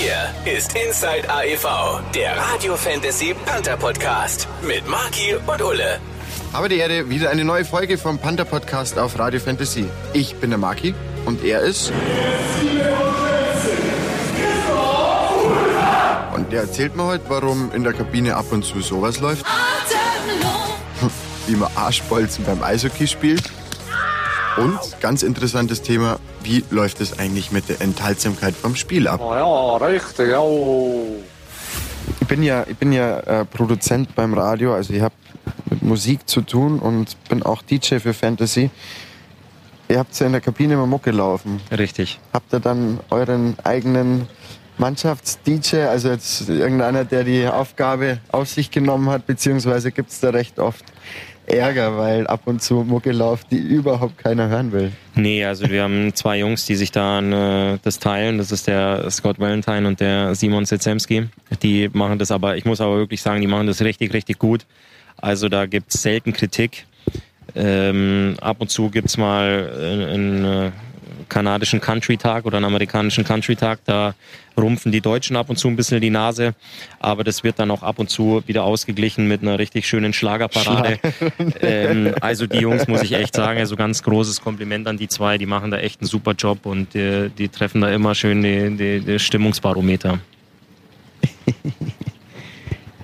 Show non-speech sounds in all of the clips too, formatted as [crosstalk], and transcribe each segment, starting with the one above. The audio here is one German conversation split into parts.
Hier ist Inside AEV, der Radio Fantasy Panther Podcast mit Marki und Ulle. Aber die Erde, wieder eine neue Folge vom Panther Podcast auf Radio Fantasy. Ich bin der Marki und er ist. Und der erzählt mir heute, warum in der Kabine ab und zu sowas läuft. Wie man Arschbolzen beim Eishockey spielt. Und ganz interessantes Thema, wie läuft es eigentlich mit der Enthaltsamkeit vom Spiel ab? Oh ja, richtig, ja. Ich bin ja, ich bin ja äh, Produzent beim Radio, also ich habe mit Musik zu tun und bin auch DJ für Fantasy. Ihr habt ja in der Kabine immer Mucke laufen. Richtig. Habt ihr dann euren eigenen Mannschafts-DJ, also jetzt irgendeiner, der die Aufgabe auf sich genommen hat, beziehungsweise gibt es da recht oft Ärger, weil ab und zu Mucke läuft, die überhaupt keiner hören will. Nee, also wir haben zwei Jungs, die sich da äh, das teilen. Das ist der Scott Valentine und der Simon Setzemski. Die machen das aber, ich muss aber wirklich sagen, die machen das richtig, richtig gut. Also da gibt's selten Kritik. Ähm, ab und zu gibt's mal einen äh, kanadischen Country-Tag oder einen amerikanischen Country-Tag. Da rumpfen die Deutschen ab und zu ein bisschen die Nase. Aber das wird dann auch ab und zu wieder ausgeglichen mit einer richtig schönen Schlagerparade. [laughs] ähm, also die Jungs, muss ich echt sagen, also ganz großes Kompliment an die zwei. Die machen da echt einen super Job und die, die treffen da immer schön die Stimmungsbarometer.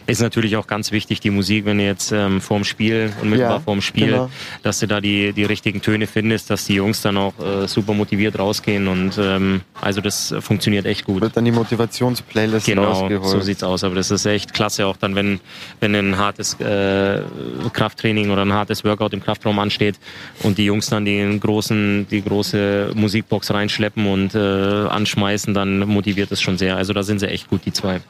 Ist natürlich auch ganz wichtig, die Musik, wenn du jetzt ähm, vorm Spiel, unmittelbar Ja, vorm Spiel, genau. dass du da die, die richtigen Töne findest, dass die Jungs dann auch äh, super motiviert rausgehen und ähm, also das funktioniert echt gut. Wird dann die Motivationsplaylist Genau, rausgeholt. so sieht's aus. Aber das ist echt klasse, auch dann, wenn, wenn ein hartes äh, Krafttraining oder ein hartes Workout im Kraftraum ansteht und die Jungs dann den großen, die große Musikbox reinschleppen und äh, anschmeißen, dann motiviert es schon sehr. Also da sind sie echt gut, die zwei.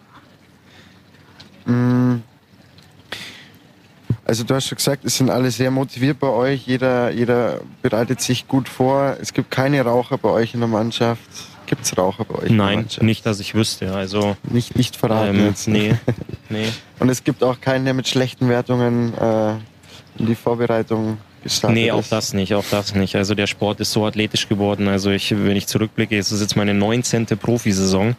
Also du hast schon gesagt, es sind alle sehr motiviert bei euch. Jeder, jeder bereitet sich gut vor. Es gibt keine Raucher bei euch in der Mannschaft. Gibt es Raucher bei euch Nein, nicht, dass ich wüsste. Also Nicht, nicht verraten ähm, jetzt. nee, [laughs] nee. Und es gibt auch keinen, der mit schlechten Wertungen äh, in die Vorbereitung gestartet Nee, auch ist. das nicht, auch das nicht. Also der Sport ist so athletisch geworden. Also ich, wenn ich zurückblicke, es ist jetzt meine 19. Profisaison.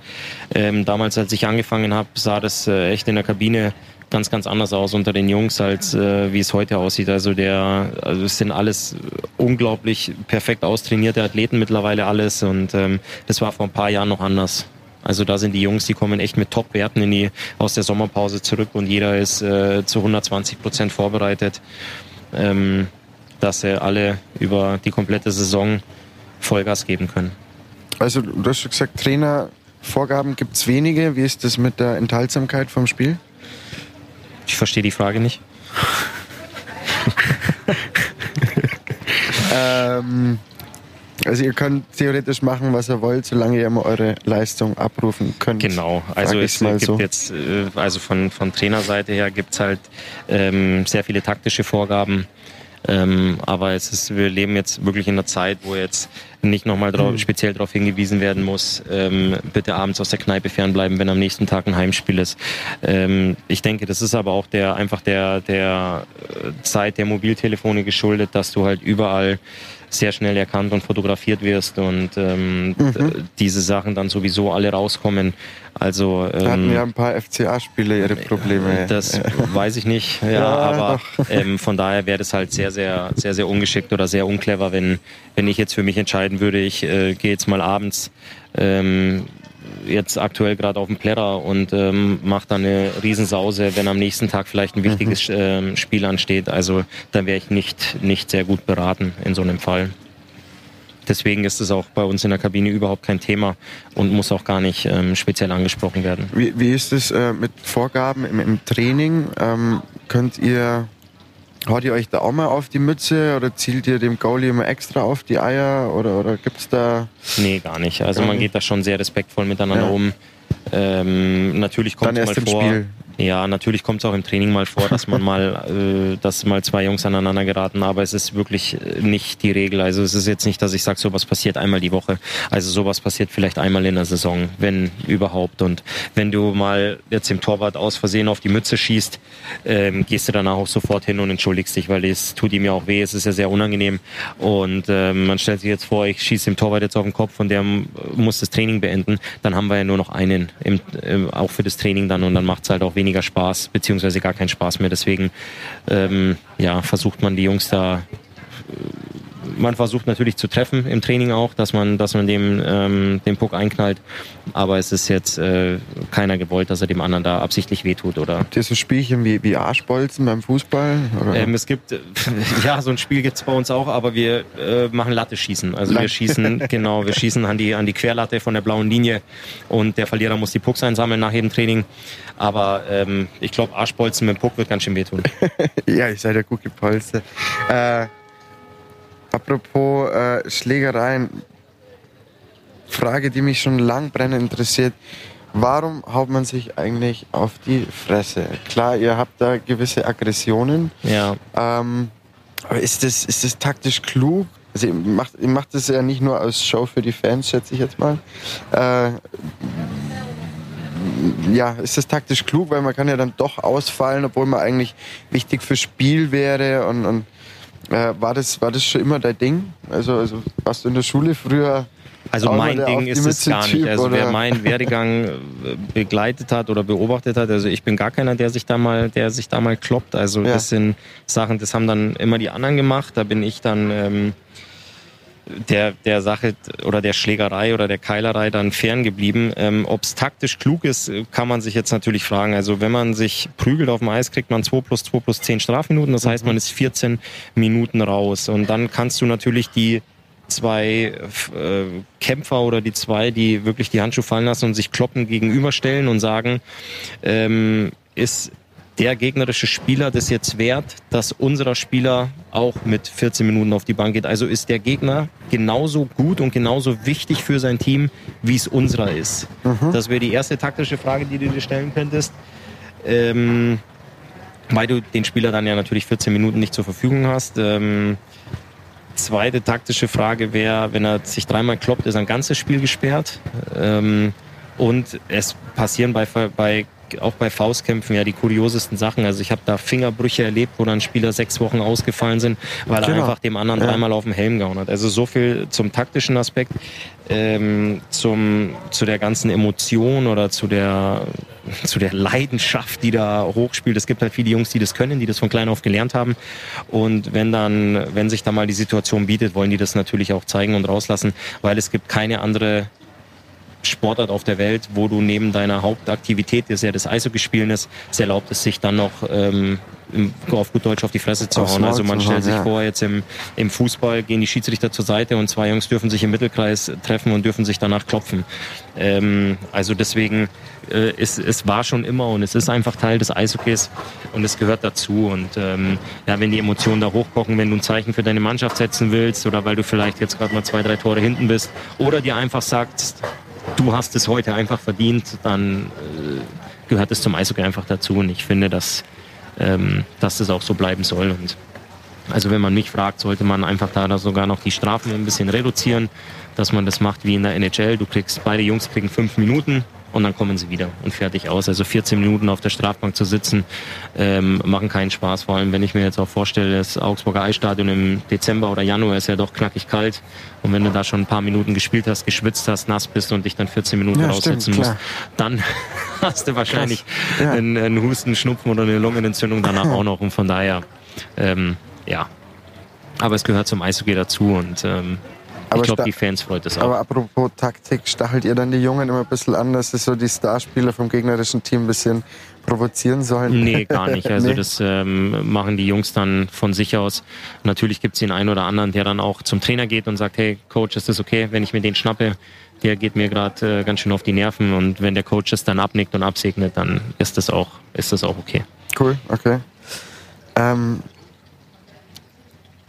Ähm, damals, als ich angefangen habe, sah das äh, echt in der Kabine ganz, ganz anders aus unter den Jungs, als äh, wie es heute aussieht. Also der, also es sind alles unglaublich perfekt austrainierte Athleten mittlerweile alles und ähm, das war vor ein paar Jahren noch anders. Also da sind die Jungs, die kommen echt mit Top-Werten in die, aus der Sommerpause zurück und jeder ist äh, zu 120 Prozent vorbereitet. Ähm, dass sie alle über die komplette Saison Vollgas geben können. Also du hast schon gesagt, Trainervorgaben gibt es wenige. Wie ist das mit der Enthaltsamkeit vom Spiel? Ich verstehe die Frage nicht. [laughs] Ähm, also ihr könnt theoretisch machen, was ihr wollt, solange ihr immer eure Leistung abrufen könnt. Genau, also es gibt so. jetzt, äh, also von, von Trainerseite her gibt's halt ähm, sehr viele taktische Vorgaben. Ähm, aber es ist, wir leben jetzt wirklich in einer Zeit, wo jetzt nicht nochmal drauf, Mhm. speziell darauf hingewiesen werden muss, ähm, bitte abends aus der Kneipe fernbleiben, wenn am nächsten Tag ein Heimspiel ist. Ähm, ich denke, das ist aber auch der einfach der, der äh, Zeit der Mobiltelefone geschuldet, dass du halt überall sehr schnell erkannt und fotografiert wirst und ähm, Mhm. d- diese Sachen dann sowieso alle rauskommen. Also Da hatten ähm, ja ein paar FCA-Spieler ihre Probleme. das weiß ich nicht, ja, Ja, aber ähm, von daher wäre das halt sehr, sehr, sehr, sehr ungeschickt oder sehr unclever, wenn, wenn ich jetzt für mich entscheiden würde, ich äh, gehe jetzt mal abends ähm, jetzt aktuell gerade auf dem Plärrer und ähm, mache dann eine Riesensause, wenn am nächsten Tag vielleicht ein wichtiges ähm, Spiel ansteht. Also dann wäre ich nicht, nicht sehr gut beraten in so einem Fall. Deswegen ist es auch bei uns in der Kabine überhaupt kein Thema und muss auch gar nicht ähm, speziell angesprochen werden. Wie, wie ist es äh, mit Vorgaben im, im Training? Ähm, könnt ihr, haut ihr euch da auch mal auf die Mütze oder zielt ihr dem Goalie immer extra auf die Eier oder, oder gibt's da Nee, gar nicht. Also Gar man nicht. geht da schon sehr respektvoll miteinander Ja. um. Ähm, natürlich kommt dann es erst mal im vor. Spiel? Ja, natürlich kommt es auch im Training mal vor, dass man mal, [laughs] äh, dass mal zwei Jungs aneinander geraten, aber es ist wirklich äh, nicht die Regel. Also es ist jetzt nicht, dass ich sage, sowas passiert einmal die Woche. Also sowas passiert vielleicht einmal in der Saison, wenn überhaupt. Und wenn du mal jetzt im Torwart aus Versehen auf die Mütze schießt, ähm, gehst du danach auch sofort hin und entschuldigst dich, weil es tut ihm ja auch weh, es ist ja sehr unangenehm. Und ähm, man stellt sich jetzt vor, ich schieße dem Torwart jetzt auf den Kopf und der muss das Training beenden, dann haben wir ja nur noch einen, im, äh, auch für das Training dann und dann macht es halt auch weniger weniger Spaß, beziehungsweise gar keinen Spaß mehr. Deswegen ähm, ja, versucht man die Jungs da man versucht natürlich zu treffen im Training auch, dass man, dass man dem, ähm, dem Puck einknallt. Aber es ist jetzt äh, keiner gewollt, dass er dem anderen da absichtlich wehtut. Oder Habt ihr so Spielchen wie, wie Arschbolzen beim Fußball? Ähm, es gibt, [laughs] ja, so ein Spiel gibt es bei uns auch, aber wir äh, machen Latte-Schießen. Also wir schießen, [laughs] genau, wir schießen an die, an die Querlatte von der blauen Linie und der Verlierer muss die Pucks einsammeln nach jedem Training. Aber ähm, ich glaube, Arschbolzen mit dem Puck wird ganz schön wehtun. [laughs] ja, ich seid ja gut gepolstert. Äh, Apropos äh, Schlägereien, Frage, die mich schon lang brennend interessiert. Warum haut man sich eigentlich auf die Fresse? Klar, ihr habt da gewisse Aggressionen. Ja. Ähm, aber ist das, ist das taktisch klug? Also ihr macht, ihr macht das ja nicht nur als Show für die Fans, schätze ich jetzt mal. Äh, ja, ist das taktisch klug, weil man kann ja dann doch ausfallen, obwohl man eigentlich wichtig fürs Spiel wäre und, und äh, war, das, war das schon immer dein Ding? Also, also warst du in der Schule früher also mein Ding ist es gar nicht. Also wer meinen [laughs] Werdegang äh, begleitet hat oder beobachtet hat, also ich bin gar keiner, der sich da mal, der sich da mal kloppt. Also ja. das sind Sachen, das haben dann immer die anderen gemacht. Da bin ich dann ähm, der, der Sache oder der Schlägerei oder der Keilerei dann ferngeblieben. Ähm, Ob es taktisch klug ist, kann man sich jetzt natürlich fragen. Also wenn man sich prügelt auf dem Eis, kriegt man 2 plus 2 plus 10 Strafminuten. Das heißt, man ist 14 Minuten raus. Und dann kannst du natürlich die zwei äh, Kämpfer oder die zwei, die wirklich die Handschuhe fallen lassen und sich kloppen, gegenüberstellen und sagen, ähm, ist der gegnerische Spieler das jetzt wert, dass unserer Spieler auch mit 14 Minuten auf die Bank geht. Also ist der Gegner genauso gut und genauso wichtig für sein Team, wie es unserer ist. Mhm. Das wäre die erste taktische Frage, die du dir stellen könntest. Ähm, weil du den Spieler dann ja natürlich 14 Minuten nicht zur Verfügung hast. Ähm, zweite taktische Frage wäre, wenn er sich dreimal kloppt, ist ein ganzes Spiel gesperrt. Ähm, und es passieren bei, bei auch bei Faustkämpfen ja die kuriosesten Sachen. Also ich habe da Fingerbrüche erlebt, wo dann Spieler sechs Wochen ausgefallen sind, weil genau. er einfach dem anderen ja. dreimal auf den Helm gehauen hat. Also so viel zum taktischen Aspekt, ähm, zum zu der ganzen Emotion oder zu der [laughs] zu der Leidenschaft, die da hochspielt. Es gibt halt viele Jungs, die das können, die das von klein auf gelernt haben. Und wenn dann, wenn sich da mal die Situation bietet, wollen die das natürlich auch zeigen und rauslassen, weil es gibt keine andere Sportart auf der Welt, wo du neben deiner Hauptaktivität, das ja das Eishockeyspielen ist, es erlaubt es sich dann noch ähm, auf gut Deutsch auf die Fresse zu hauen. Also man stellt sich ja. vor, jetzt im, im Fußball gehen die Schiedsrichter zur Seite und zwei Jungs dürfen sich im Mittelkreis treffen und dürfen sich danach klopfen. Ähm, also deswegen, äh, es, es war schon immer und es ist einfach Teil des Eishockeys und es gehört dazu. Und ähm, ja, wenn die Emotionen da hochkochen, wenn du ein Zeichen für deine Mannschaft setzen willst oder weil du vielleicht jetzt gerade mal zwei, drei Tore hinten bist oder dir einfach sagst, du hast es heute einfach verdient, dann äh, gehört es zum Eishockey einfach dazu. Und ich finde, dass, ähm, dass das auch so bleiben soll. Und also wenn man mich fragt, sollte man einfach da sogar noch die Strafen ein bisschen reduzieren, dass man das macht wie in der NHL. Du kriegst, beide Jungs kriegen fünf Minuten und dann kommen sie wieder und fertig aus. Also 14 Minuten auf der Strafbank zu sitzen, ähm, machen keinen Spaß. Vor allem, wenn ich mir jetzt auch vorstelle, das Augsburger Eisstadion im Dezember oder Januar ist ja doch knackig kalt. Und wenn du da schon ein paar Minuten gespielt hast, geschwitzt hast, nass bist und dich dann 14 Minuten ja, raussetzen stimmt, musst, dann [laughs] hast du wahrscheinlich ja. einen, einen, Husten, Schnupfen oder eine Lungenentzündung danach auch noch. Und von daher, ähm, ja. Aber es gehört zum Eishockey dazu und ähm, aber ich glaube, die Fans freut es auch. Aber apropos Taktik, stachelt ihr dann die Jungen immer ein bisschen an, dass sie so die Starspieler vom gegnerischen Team ein bisschen provozieren sollen? Nee, gar nicht. Also [laughs] nee. das ähm, machen die Jungs dann von sich aus. Natürlich gibt es den einen oder anderen, der dann auch zum Trainer geht und sagt, hey Coach, ist das okay, wenn ich mir den schnappe? Der geht mir gerade äh, ganz schön auf die Nerven und wenn der Coach es dann abnickt und absegnet, dann ist das auch, ist das auch okay. Cool, okay. Ähm,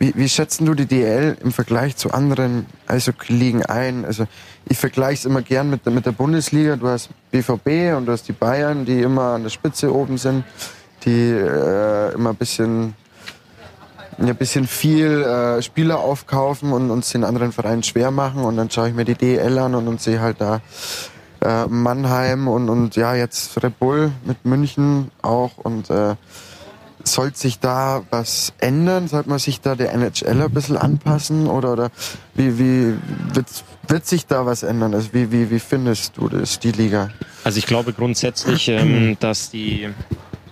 Wie, wie schätzen du die DL im Vergleich zu anderen Eishockey-Ligen ein? Also ich vergleiche es immer gern mit, mit der Bundesliga. Du hast BVB und du hast die Bayern, die immer an der Spitze oben sind, die äh, immer ein bisschen, ein bisschen viel äh, Spieler aufkaufen und uns den anderen Vereinen schwer machen. Und dann schaue ich mir die DL an und, und sehe halt da äh, Mannheim und, und ja, jetzt Red Bull mit München auch und äh, sollte sich da was ändern? Sollte man sich da der NHL ein bisschen anpassen? Oder, oder wie, wie wird, wird sich da was ändern? Also wie, wie, wie findest du das, die Liga? Also ich glaube grundsätzlich, [clears throat] ähm, dass die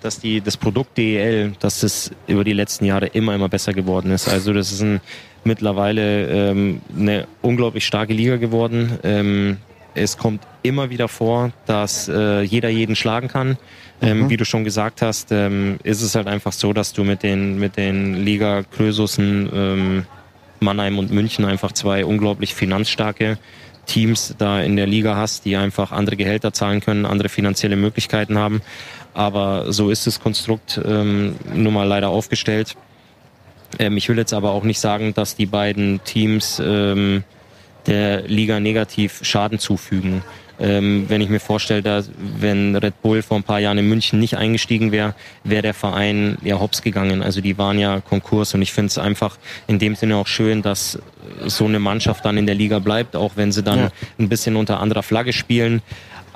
dass die, das Produkt DEL, dass das über die letzten Jahre immer, immer besser geworden ist. Also das ist ein, mittlerweile ähm, eine unglaublich starke Liga geworden. Ähm, es kommt immer wieder vor, dass äh, jeder jeden schlagen kann. Ähm, mhm. Wie du schon gesagt hast, ähm, ist es halt einfach so, dass du mit den, mit den Liga Krösussen, ähm, Mannheim und München einfach zwei unglaublich finanzstarke Teams da in der Liga hast, die einfach andere Gehälter zahlen können, andere finanzielle Möglichkeiten haben. Aber so ist das Konstrukt ähm, nun mal leider aufgestellt. Ähm, ich will jetzt aber auch nicht sagen, dass die beiden Teams ähm, der Liga negativ Schaden zufügen. Ähm, wenn ich mir vorstelle, dass wenn Red Bull vor ein paar Jahren in München nicht eingestiegen wäre, wäre der Verein ja hops gegangen. Also die waren ja Konkurs und ich finde es einfach in dem Sinne auch schön, dass so eine Mannschaft dann in der Liga bleibt, auch wenn sie dann ja. ein bisschen unter anderer Flagge spielen.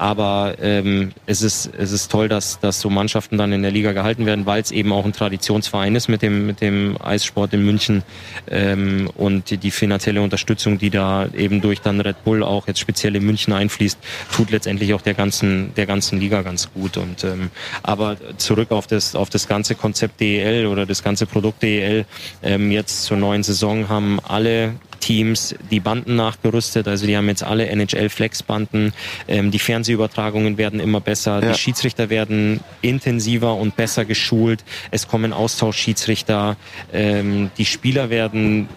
Aber ähm, es, ist, es ist toll, dass, dass so Mannschaften dann in der Liga gehalten werden, weil es eben auch ein Traditionsverein ist mit dem, mit dem Eissport in München ähm, und die, die finanzielle Unterstützung, die da eben durch dann Red Bull auch jetzt speziell in München einfließt, tut letztendlich auch der ganzen, der ganzen Liga ganz gut. Und ähm, aber zurück auf das, auf das ganze Konzept DEL oder das ganze Produkt DEL, ähm, jetzt zur neuen Saison haben alle Teams die Banden nachgerüstet. Also die haben jetzt alle NHL-Flex-Banden. Ähm, die Fernsehübertragungen werden immer besser. Ja. Die Schiedsrichter werden intensiver und besser geschult. Es kommen Austauschschiedsrichter. Ähm, die Spieler werden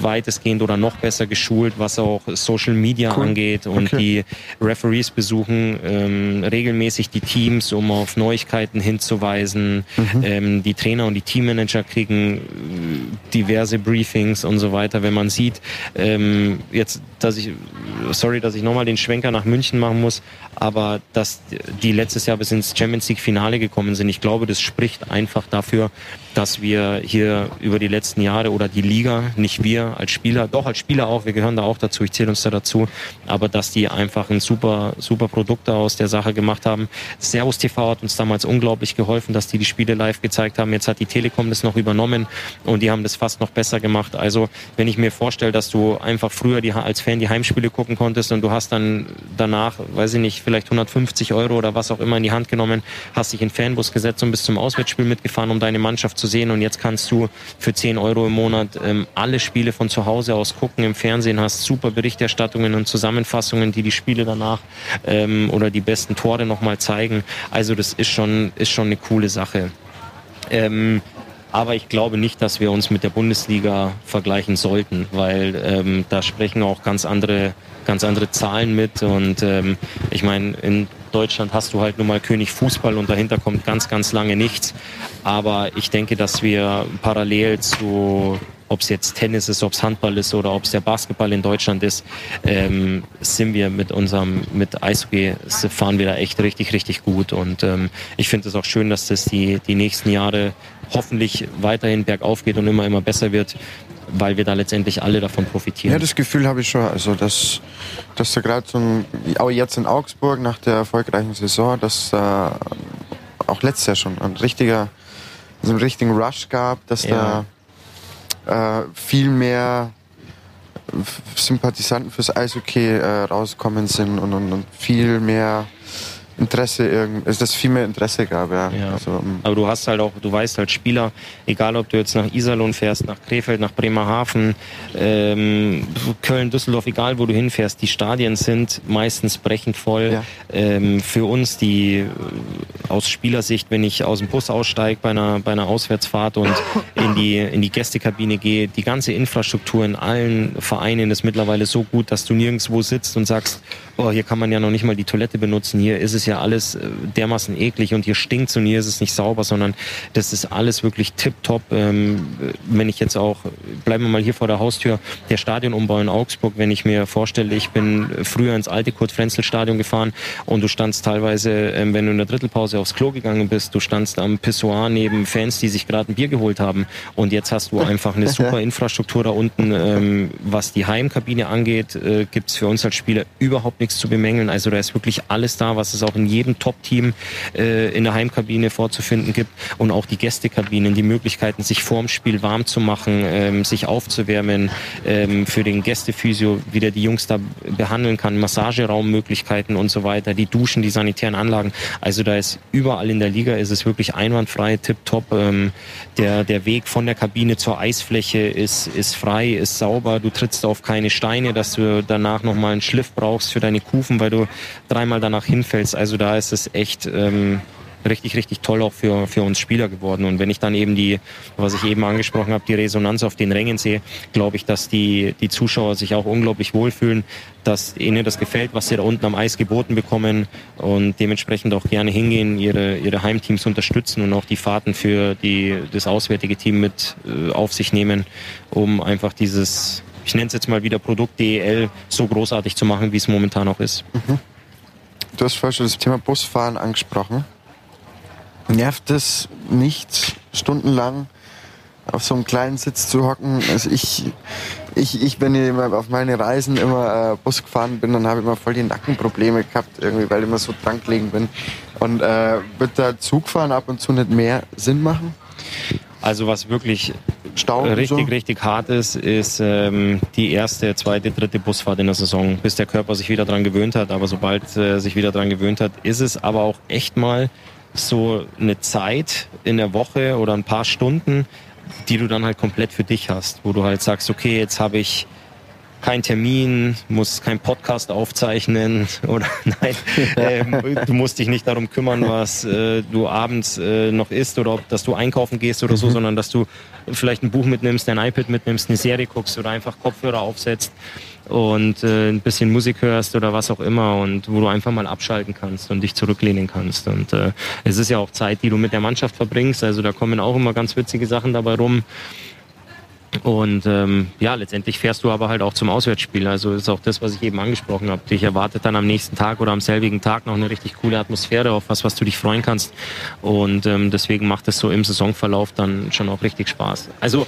weitestgehend oder noch besser geschult, was auch Social Media cool. angeht. Und okay. die Referees besuchen ähm, regelmäßig die Teams, um auf Neuigkeiten hinzuweisen. Mhm. Ähm, die Trainer und die Teammanager kriegen äh, diverse Briefings und so weiter. Wenn man sieht, ähm, jetzt, dass ich, sorry, dass ich nochmal den Schwenker nach München machen muss, aber dass die letztes Jahr bis ins Champions League Finale gekommen sind, ich glaube, das spricht einfach dafür, dass wir hier über die letzten Jahre oder die Liga, nicht wir als Spieler, doch als Spieler auch, wir gehören da auch dazu, ich zähle uns da dazu, aber dass die einfach ein super, super Produkt aus der Sache gemacht haben. Servus TV hat uns damals unglaublich geholfen, dass die die Spiele live gezeigt haben. Jetzt hat die Telekom das noch übernommen und die haben das fast noch besser gemacht. Also wenn ich mir vorstelle, dass du einfach früher die, als Fan die Heimspiele gucken konntest und du hast dann danach, weiß ich nicht, vielleicht 150 Euro oder was auch immer in die Hand genommen, hast dich in Fanbus gesetzt und bis zum Auswärtsspiel mitgefahren, um deine Mannschaft zu sehen. Und jetzt kannst du für 10 Euro im Monat ähm, alle Spiele von zu Hause aus gucken im Fernsehen, hast super Berichterstattungen und Zusammenfassungen, die die Spiele danach ähm, oder die besten Tore nochmal zeigen. Also das ist schon, ist schon eine coole Sache. Ähm, aber ich glaube nicht, dass wir uns mit der Bundesliga vergleichen sollten, weil ähm, da sprechen auch ganz andere, ganz andere Zahlen mit. Und ähm, ich meine, in Deutschland hast du halt nun mal König Fußball und dahinter kommt ganz, ganz lange nichts. Aber ich denke, dass wir parallel zu ob es jetzt Tennis ist, ob es Handball ist oder ob es der Basketball in Deutschland ist, ähm, sind wir mit unserem, mit Eishockey fahren wir da echt richtig, richtig gut. Und ähm, ich finde es auch schön, dass das die, die nächsten Jahre hoffentlich weiterhin bergauf geht und immer, immer besser wird weil wir da letztendlich alle davon profitieren. Ja, das Gefühl habe ich schon. Also, dass, dass da gerade so ein, auch jetzt in Augsburg nach der erfolgreichen Saison, dass da äh, auch letztes Jahr schon ein richtiger, so einen richtigen Rush gab, dass ja. da äh, viel mehr Sympathisanten fürs Eishockey äh, rauskommen sind und, und, und viel mehr Interesse irgendwie, dass es viel mehr Interesse gab, ja. ja. Also, ähm, Aber du hast halt auch, du weißt halt Spieler, egal ob du jetzt nach Iserlohn fährst, nach Krefeld, nach Bremerhaven, ähm, Köln, Düsseldorf, egal wo du hinfährst, die Stadien sind meistens brechend voll. Ja. Ähm, für uns, die äh, aus Spielersicht, wenn ich aus dem Bus aussteige bei einer, bei einer Auswärtsfahrt und in die, in die Gästekabine gehe, die ganze Infrastruktur in allen Vereinen ist mittlerweile so gut, dass du nirgendwo sitzt und sagst, oh, hier kann man ja noch nicht mal die Toilette benutzen, hier ist es ja ja alles äh, dermaßen eklig und hier stinkt's und hier ist es nicht sauber, sondern das ist alles wirklich tipptopp. Ähm, wenn ich jetzt auch, bleiben wir mal hier vor der Haustür, der Stadionumbau in Augsburg, wenn ich mir vorstelle, ich bin früher ins alte Kurt-Frenzel-Stadion gefahren und du standst teilweise, ähm, wenn du in der Drittelpause aufs Klo gegangen bist, du standst am Pissoir neben Fans, die sich gerade ein Bier geholt haben und jetzt hast du einfach eine [laughs] super Infrastruktur da unten. Ähm, was die Heimkabine angeht, äh, gibt's für uns als Spieler überhaupt nichts zu bemängeln. Also da ist wirklich alles da, was es auch in jedem Top-Team äh, in der Heimkabine vorzufinden gibt und auch die Gästekabinen, die Möglichkeiten, sich vorm Spiel warm zu machen, ähm, sich aufzuwärmen, ähm, für den Gästephysio wieder die Jungs da behandeln kann, Massageraummöglichkeiten und so weiter, die Duschen, die sanitären Anlagen. Also da ist überall in der Liga ist es wirklich einwandfrei, tipptopp. Ähm, der, der Weg von der Kabine zur Eisfläche ist, ist frei, ist sauber. Du trittst auf keine Steine, dass du danach nochmal einen Schliff brauchst für deine Kufen, weil du dreimal danach hinfällst. Also da ist es echt ähm, richtig, richtig toll auch für, für uns Spieler geworden. Und wenn ich dann eben die, was ich eben angesprochen habe, die Resonanz auf den Rängen sehe, glaube ich, dass die, die Zuschauer sich auch unglaublich wohlfühlen, dass ihnen das gefällt, was sie da unten am Eis geboten bekommen und dementsprechend auch gerne hingehen, ihre, ihre Heimteams unterstützen und auch die Fahrten für die, das auswärtige Team mit äh, auf sich nehmen, um einfach dieses, ich nenne es jetzt mal wieder Produkt DEL so großartig zu machen, wie es momentan auch ist. Mhm. Du hast vorhin schon das Thema Busfahren angesprochen. Nervt es nicht, stundenlang auf so einem kleinen Sitz zu hocken? Also ich, ich, ich wenn ich auf meine Reisen immer äh, Bus gefahren bin, dann habe ich immer voll die Nackenprobleme gehabt, irgendwie, weil ich immer so dran gelegen bin. Und äh, wird da Zugfahren ab und zu nicht mehr Sinn machen? Also was wirklich Stau richtig, so? richtig hart ist, ist ähm, die erste, zweite, dritte Busfahrt in der Saison, bis der Körper sich wieder dran gewöhnt hat. Aber sobald äh, sich wieder dran gewöhnt hat, ist es aber auch echt mal so eine Zeit in der Woche oder ein paar Stunden, die du dann halt komplett für dich hast, wo du halt sagst, okay, jetzt habe ich keinen Termin, musst keinen Podcast aufzeichnen [laughs] oder nein, ähm, du musst dich nicht darum kümmern, was äh, du abends äh, noch isst oder ob, dass du einkaufen gehst oder so, mhm. sondern dass du vielleicht ein Buch mitnimmst, dein iPad mitnimmst, eine Serie guckst oder einfach Kopfhörer aufsetzt und äh, ein bisschen Musik hörst oder was auch immer und wo du einfach mal abschalten kannst und dich zurücklehnen kannst. Und äh, es ist ja auch Zeit, die du mit der Mannschaft verbringst. Also da kommen auch immer ganz witzige Sachen dabei rum. Und ähm, ja, letztendlich fährst du aber halt auch zum Auswärtsspiel. Also ist auch das, was ich eben angesprochen habe. Dich erwartet dann am nächsten Tag oder am selbigen Tag noch eine richtig coole Atmosphäre, auf was, was du dich freuen kannst. Und ähm, deswegen macht es so im Saisonverlauf dann schon auch richtig Spaß. Also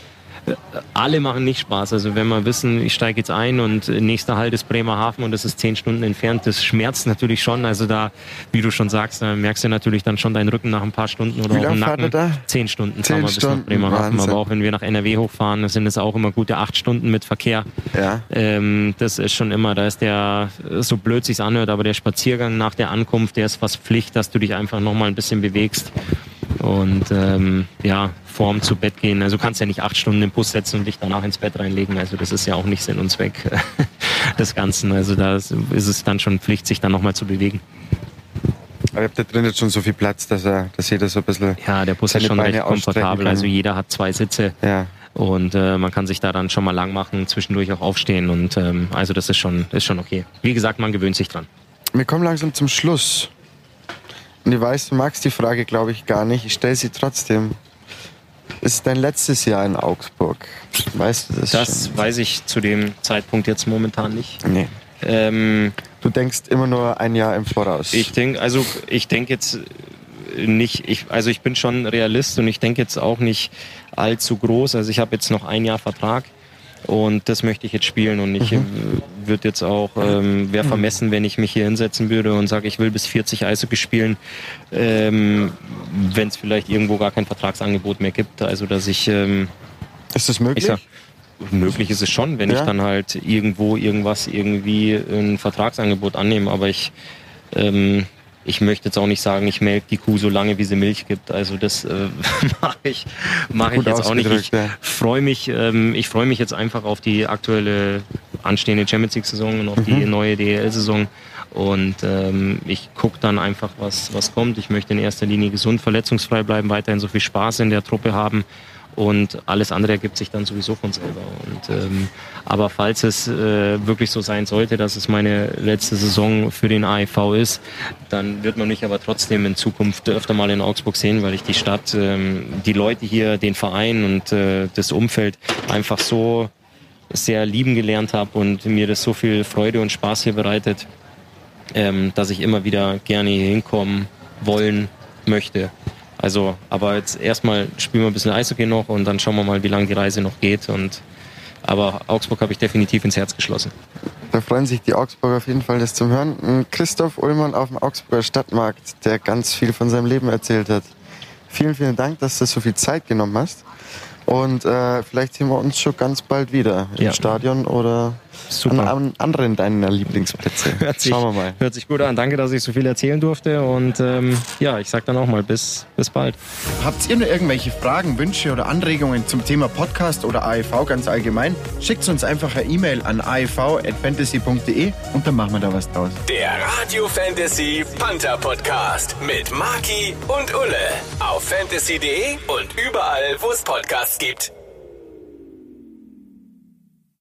alle machen nicht Spaß. Also wenn wir wissen, ich steige jetzt ein und nächster Halt ist Bremerhaven und das ist zehn Stunden entfernt, das schmerzt natürlich schon. Also da, wie du schon sagst, da merkst du natürlich dann schon deinen Rücken nach ein paar Stunden oder wie auch im Nacken. Da? Zehn Stunden zehn fahren wir bis Stunden, nach Bremerhaven. Wahnsinn. Aber auch wenn wir nach NRW hochfahren, sind es auch immer gute acht Stunden mit Verkehr. Ja. Ähm, das ist schon immer, da ist der, so blöd sich's anhört, aber der Spaziergang nach der Ankunft, der ist fast Pflicht, dass du dich einfach nochmal ein bisschen bewegst. Und ähm, ja, vorm zu Bett gehen. Also du kannst ja nicht acht Stunden im Bus setzen und dich danach ins Bett reinlegen. Also das ist ja auch nicht Sinn und Zweck [laughs] des Ganzen. Also da ist es dann schon Pflicht, sich dann nochmal zu bewegen. Aber ihr habt da drin jetzt schon so viel Platz, dass, er, dass jeder so ein bisschen. Ja, der Bus ist schon Beine recht komfortabel. Also jeder hat zwei Sitze. Ja. Und äh, man kann sich da dann schon mal lang machen, zwischendurch auch aufstehen. Und ähm, also das ist schon, ist schon okay. Wie gesagt, man gewöhnt sich dran. Wir kommen langsam zum Schluss. Und ich weiß, du magst die Frage, glaube ich, gar nicht. Ich stelle sie trotzdem. Es ist dein letztes Jahr in Augsburg. Weißt du das? Das schon? weiß ich zu dem Zeitpunkt jetzt momentan nicht. Nee. Ähm, du denkst immer nur ein Jahr im Voraus. Ich denke, also ich denke jetzt nicht, ich, also ich bin schon Realist und ich denke jetzt auch nicht allzu groß. Also ich habe jetzt noch ein Jahr Vertrag. Und das möchte ich jetzt spielen und ich mhm. würde jetzt auch, ähm, wäre vermessen, wenn ich mich hier hinsetzen würde und sage, ich will bis 40 Eishockey spielen, ähm, wenn es vielleicht irgendwo gar kein Vertragsangebot mehr gibt. Also dass ich... Ähm, ist das möglich? Möglich ist es schon, wenn ja. ich dann halt irgendwo irgendwas irgendwie ein Vertragsangebot annehme, aber ich ähm, ich möchte jetzt auch nicht sagen, ich melke die Kuh so lange, wie sie Milch gibt. Also das äh, [laughs] mache ich, mach ich jetzt auch nicht. Ich freue mich, ähm, ich freue mich jetzt einfach auf die aktuelle anstehende Champions League Saison und auf mhm. die neue DEL Saison Und ähm, ich gucke dann einfach, was, was kommt. Ich möchte in erster Linie gesund, verletzungsfrei bleiben, weiterhin so viel Spaß in der Truppe haben und alles andere ergibt sich dann sowieso von selber. Und, ähm, aber falls es äh, wirklich so sein sollte, dass es meine letzte Saison für den AEV ist, dann wird man mich aber trotzdem in Zukunft öfter mal in Augsburg sehen, weil ich die Stadt, ähm, die Leute hier, den Verein und äh, das Umfeld einfach so sehr lieben gelernt habe und mir das so viel Freude und Spaß hier bereitet, ähm, dass ich immer wieder gerne hier hinkommen wollen möchte. Also, aber jetzt erstmal spielen wir ein bisschen Eishockey noch und dann schauen wir mal, wie lange die Reise noch geht. Und, aber Augsburg habe ich definitiv ins Herz geschlossen. Da freuen sich die Augsburger auf jeden Fall, das zu hören. Christoph Ullmann auf dem Augsburger Stadtmarkt, der ganz viel von seinem Leben erzählt hat. Vielen, vielen Dank, dass du so viel Zeit genommen hast. Und äh, vielleicht sehen wir uns schon ganz bald wieder im ja. Stadion oder Super. An, an anderen deiner Lieblingsplätze. [laughs] Hört sich, Schauen wir mal. Hört sich gut an. Danke, dass ich so viel erzählen durfte. Und ähm, ja, ich sag dann auch mal bis, bis bald. Habt ihr nur irgendwelche Fragen, Wünsche oder Anregungen zum Thema Podcast oder AEV ganz allgemein? Schickt uns einfach eine E-Mail an aev.fantasy.de und dann machen wir da was draus. Der Radio Fantasy Panther Podcast mit Marki und Ulle auf fantasy.de und überall, wo es Podcasts gibt.